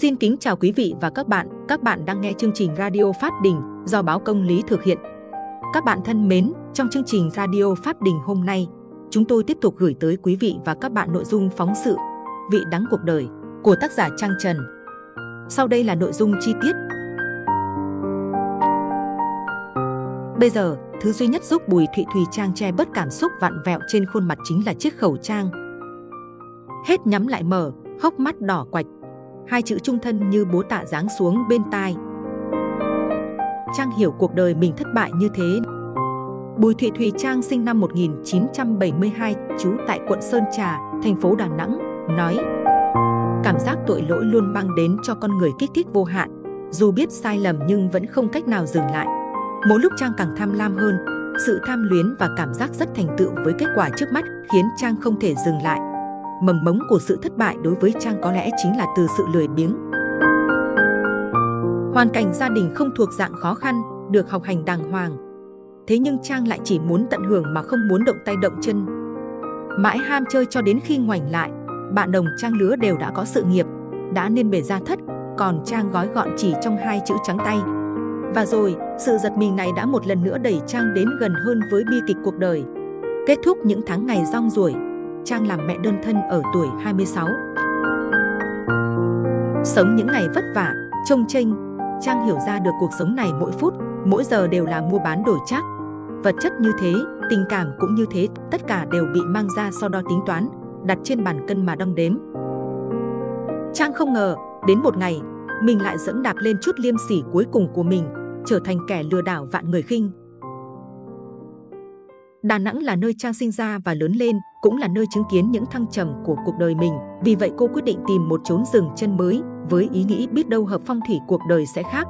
Xin kính chào quý vị và các bạn. Các bạn đang nghe chương trình Radio Pháp Đình do báo Công lý thực hiện. Các bạn thân mến, trong chương trình Radio Pháp Đình hôm nay, chúng tôi tiếp tục gửi tới quý vị và các bạn nội dung phóng sự Vị đắng cuộc đời của tác giả Trang Trần. Sau đây là nội dung chi tiết. Bây giờ, thứ duy nhất giúp Bùi Thụy Thùy Trang che bớt cảm xúc vặn vẹo trên khuôn mặt chính là chiếc khẩu trang. Hết nhắm lại mở, hốc mắt đỏ quạch, hai chữ trung thân như bố tạ giáng xuống bên tai. Trang hiểu cuộc đời mình thất bại như thế. Bùi Thị Thùy Trang sinh năm 1972, trú tại quận Sơn Trà, thành phố Đà Nẵng, nói Cảm giác tội lỗi luôn mang đến cho con người kích thích vô hạn. Dù biết sai lầm nhưng vẫn không cách nào dừng lại. Mỗi lúc Trang càng tham lam hơn, sự tham luyến và cảm giác rất thành tựu với kết quả trước mắt khiến Trang không thể dừng lại mầm mống của sự thất bại đối với Trang có lẽ chính là từ sự lười biếng. Hoàn cảnh gia đình không thuộc dạng khó khăn, được học hành đàng hoàng. Thế nhưng Trang lại chỉ muốn tận hưởng mà không muốn động tay động chân. Mãi ham chơi cho đến khi ngoảnh lại, bạn đồng Trang lứa đều đã có sự nghiệp, đã nên bể ra thất, còn Trang gói gọn chỉ trong hai chữ trắng tay. Và rồi, sự giật mình này đã một lần nữa đẩy Trang đến gần hơn với bi kịch cuộc đời. Kết thúc những tháng ngày rong ruổi, Trang làm mẹ đơn thân ở tuổi 26. Sống những ngày vất vả, trông chênh, Trang hiểu ra được cuộc sống này mỗi phút, mỗi giờ đều là mua bán đổi chắc. Vật chất như thế, tình cảm cũng như thế, tất cả đều bị mang ra so đo tính toán, đặt trên bàn cân mà đong đếm. Trang không ngờ, đến một ngày, mình lại dẫm đạp lên chút liêm sỉ cuối cùng của mình, trở thành kẻ lừa đảo vạn người khinh. Đà Nẵng là nơi Trang sinh ra và lớn lên, cũng là nơi chứng kiến những thăng trầm của cuộc đời mình. Vì vậy cô quyết định tìm một chốn rừng chân mới, với ý nghĩ biết đâu hợp phong thủy cuộc đời sẽ khác.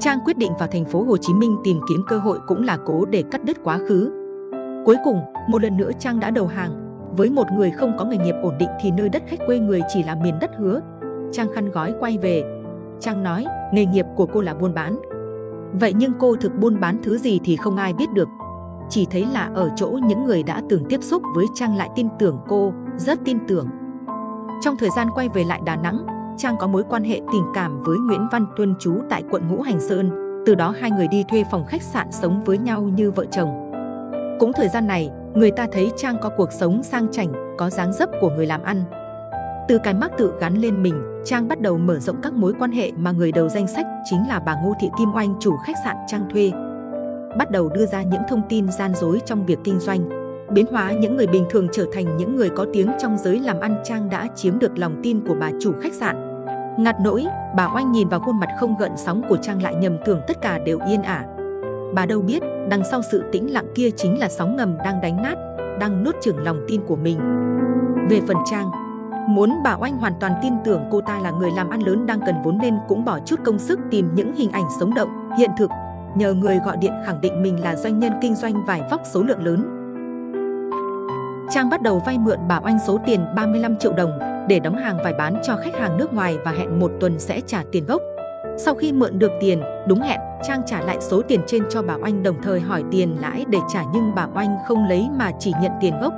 Trang quyết định vào thành phố Hồ Chí Minh tìm kiếm cơ hội cũng là cố để cắt đứt quá khứ. Cuối cùng, một lần nữa Trang đã đầu hàng. Với một người không có nghề nghiệp ổn định thì nơi đất khách quê người chỉ là miền đất hứa. Trang khăn gói quay về. Trang nói, nghề nghiệp của cô là buôn bán. Vậy nhưng cô thực buôn bán thứ gì thì không ai biết được chỉ thấy là ở chỗ những người đã từng tiếp xúc với Trang lại tin tưởng cô, rất tin tưởng. Trong thời gian quay về lại Đà Nẵng, Trang có mối quan hệ tình cảm với Nguyễn Văn Tuân trú tại quận Ngũ Hành Sơn. Từ đó hai người đi thuê phòng khách sạn sống với nhau như vợ chồng. Cũng thời gian này, người ta thấy Trang có cuộc sống sang chảnh, có dáng dấp của người làm ăn. Từ cái mắc tự gắn lên mình, Trang bắt đầu mở rộng các mối quan hệ mà người đầu danh sách chính là bà Ngô Thị Kim Oanh chủ khách sạn Trang thuê bắt đầu đưa ra những thông tin gian dối trong việc kinh doanh, biến hóa những người bình thường trở thành những người có tiếng trong giới làm ăn Trang đã chiếm được lòng tin của bà chủ khách sạn. Ngặt nỗi, bà Oanh nhìn vào khuôn mặt không gợn sóng của Trang lại nhầm tưởng tất cả đều yên ả. Bà đâu biết, đằng sau sự tĩnh lặng kia chính là sóng ngầm đang đánh nát, đang nuốt chửng lòng tin của mình. Về phần Trang, muốn bà Oanh hoàn toàn tin tưởng cô ta là người làm ăn lớn đang cần vốn nên cũng bỏ chút công sức tìm những hình ảnh sống động, hiện thực nhờ người gọi điện khẳng định mình là doanh nhân kinh doanh vải vóc số lượng lớn. Trang bắt đầu vay mượn bà Oanh số tiền 35 triệu đồng để đóng hàng vải bán cho khách hàng nước ngoài và hẹn một tuần sẽ trả tiền gốc. Sau khi mượn được tiền, đúng hẹn, Trang trả lại số tiền trên cho bà Oanh đồng thời hỏi tiền lãi để trả nhưng bà Oanh không lấy mà chỉ nhận tiền gốc.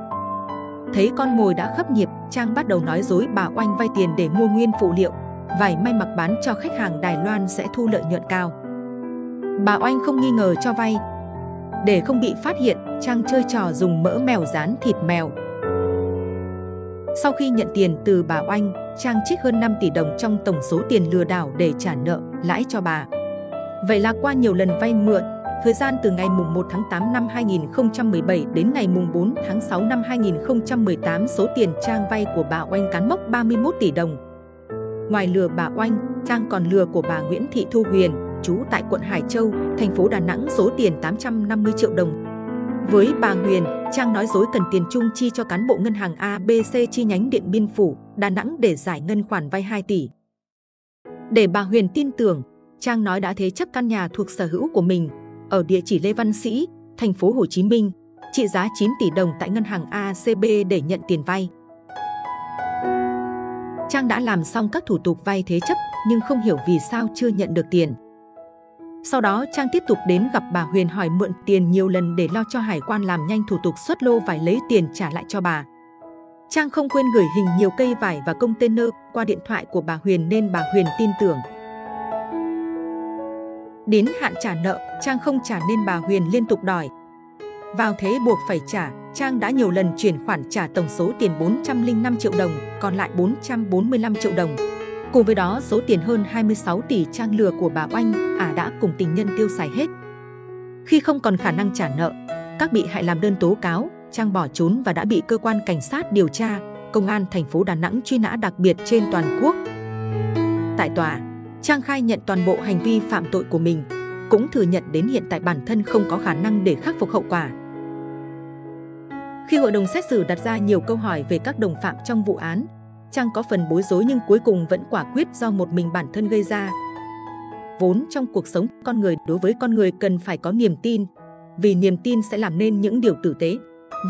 Thấy con mồi đã khấp nhịp, Trang bắt đầu nói dối bà Oanh vay tiền để mua nguyên phụ liệu, vải may mặc bán cho khách hàng Đài Loan sẽ thu lợi nhuận cao bà Oanh không nghi ngờ cho vay. Để không bị phát hiện, Trang chơi trò dùng mỡ mèo rán thịt mèo. Sau khi nhận tiền từ bà Oanh, Trang trích hơn 5 tỷ đồng trong tổng số tiền lừa đảo để trả nợ, lãi cho bà. Vậy là qua nhiều lần vay mượn, thời gian từ ngày mùng 1 tháng 8 năm 2017 đến ngày mùng 4 tháng 6 năm 2018 số tiền Trang vay của bà Oanh cán mốc 31 tỷ đồng. Ngoài lừa bà Oanh, Trang còn lừa của bà Nguyễn Thị Thu Huyền, trú tại quận Hải Châu, thành phố Đà Nẵng số tiền 850 triệu đồng. Với bà Huyền, Trang nói dối cần tiền chung chi cho cán bộ ngân hàng ABC chi nhánh Điện Biên Phủ, Đà Nẵng để giải ngân khoản vay 2 tỷ. Để bà Huyền tin tưởng, Trang nói đã thế chấp căn nhà thuộc sở hữu của mình ở địa chỉ Lê Văn Sĩ, thành phố Hồ Chí Minh, trị giá 9 tỷ đồng tại ngân hàng ACB để nhận tiền vay. Trang đã làm xong các thủ tục vay thế chấp nhưng không hiểu vì sao chưa nhận được tiền. Sau đó Trang tiếp tục đến gặp bà Huyền hỏi mượn tiền nhiều lần để lo cho hải quan làm nhanh thủ tục xuất lô vải lấy tiền trả lại cho bà. Trang không quên gửi hình nhiều cây vải và container qua điện thoại của bà Huyền nên bà Huyền tin tưởng. Đến hạn trả nợ, Trang không trả nên bà Huyền liên tục đòi. Vào thế buộc phải trả, Trang đã nhiều lần chuyển khoản trả tổng số tiền 405 triệu đồng, còn lại 445 triệu đồng. Cùng với đó, số tiền hơn 26 tỷ Trang lừa của bà Oanh, ả à đã cùng tình nhân tiêu xài hết. Khi không còn khả năng trả nợ, các bị hại làm đơn tố cáo, Trang bỏ trốn và đã bị cơ quan cảnh sát điều tra, công an thành phố Đà Nẵng truy nã đặc biệt trên toàn quốc. Tại tòa, Trang khai nhận toàn bộ hành vi phạm tội của mình, cũng thừa nhận đến hiện tại bản thân không có khả năng để khắc phục hậu quả. Khi hội đồng xét xử đặt ra nhiều câu hỏi về các đồng phạm trong vụ án, Trang có phần bối rối nhưng cuối cùng vẫn quả quyết do một mình bản thân gây ra. Vốn trong cuộc sống, con người đối với con người cần phải có niềm tin, vì niềm tin sẽ làm nên những điều tử tế.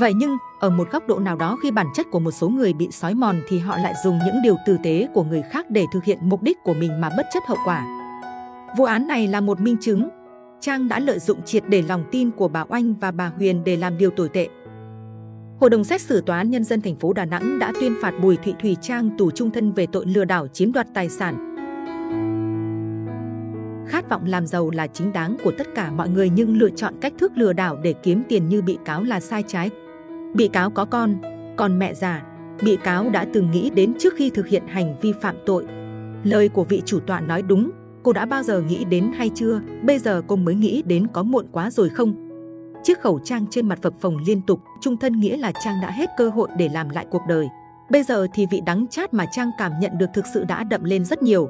Vậy nhưng, ở một góc độ nào đó khi bản chất của một số người bị sói mòn thì họ lại dùng những điều tử tế của người khác để thực hiện mục đích của mình mà bất chấp hậu quả. Vụ án này là một minh chứng. Trang đã lợi dụng triệt để lòng tin của bà Oanh và bà Huyền để làm điều tồi tệ. Hội đồng xét xử Tòa án Nhân dân thành phố Đà Nẵng đã tuyên phạt Bùi Thị Thùy Trang tù trung thân về tội lừa đảo chiếm đoạt tài sản. Khát vọng làm giàu là chính đáng của tất cả mọi người nhưng lựa chọn cách thức lừa đảo để kiếm tiền như bị cáo là sai trái. Bị cáo có con, còn mẹ già, bị cáo đã từng nghĩ đến trước khi thực hiện hành vi phạm tội. Lời của vị chủ tọa nói đúng, cô đã bao giờ nghĩ đến hay chưa, bây giờ cô mới nghĩ đến có muộn quá rồi không? Chiếc khẩu trang trên mặt phập phồng liên tục, trung thân nghĩa là Trang đã hết cơ hội để làm lại cuộc đời. Bây giờ thì vị đắng chát mà Trang cảm nhận được thực sự đã đậm lên rất nhiều.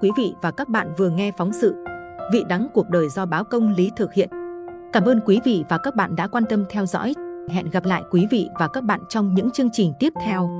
Quý vị và các bạn vừa nghe phóng sự Vị đắng cuộc đời do báo công lý thực hiện. Cảm ơn quý vị và các bạn đã quan tâm theo dõi. Hẹn gặp lại quý vị và các bạn trong những chương trình tiếp theo.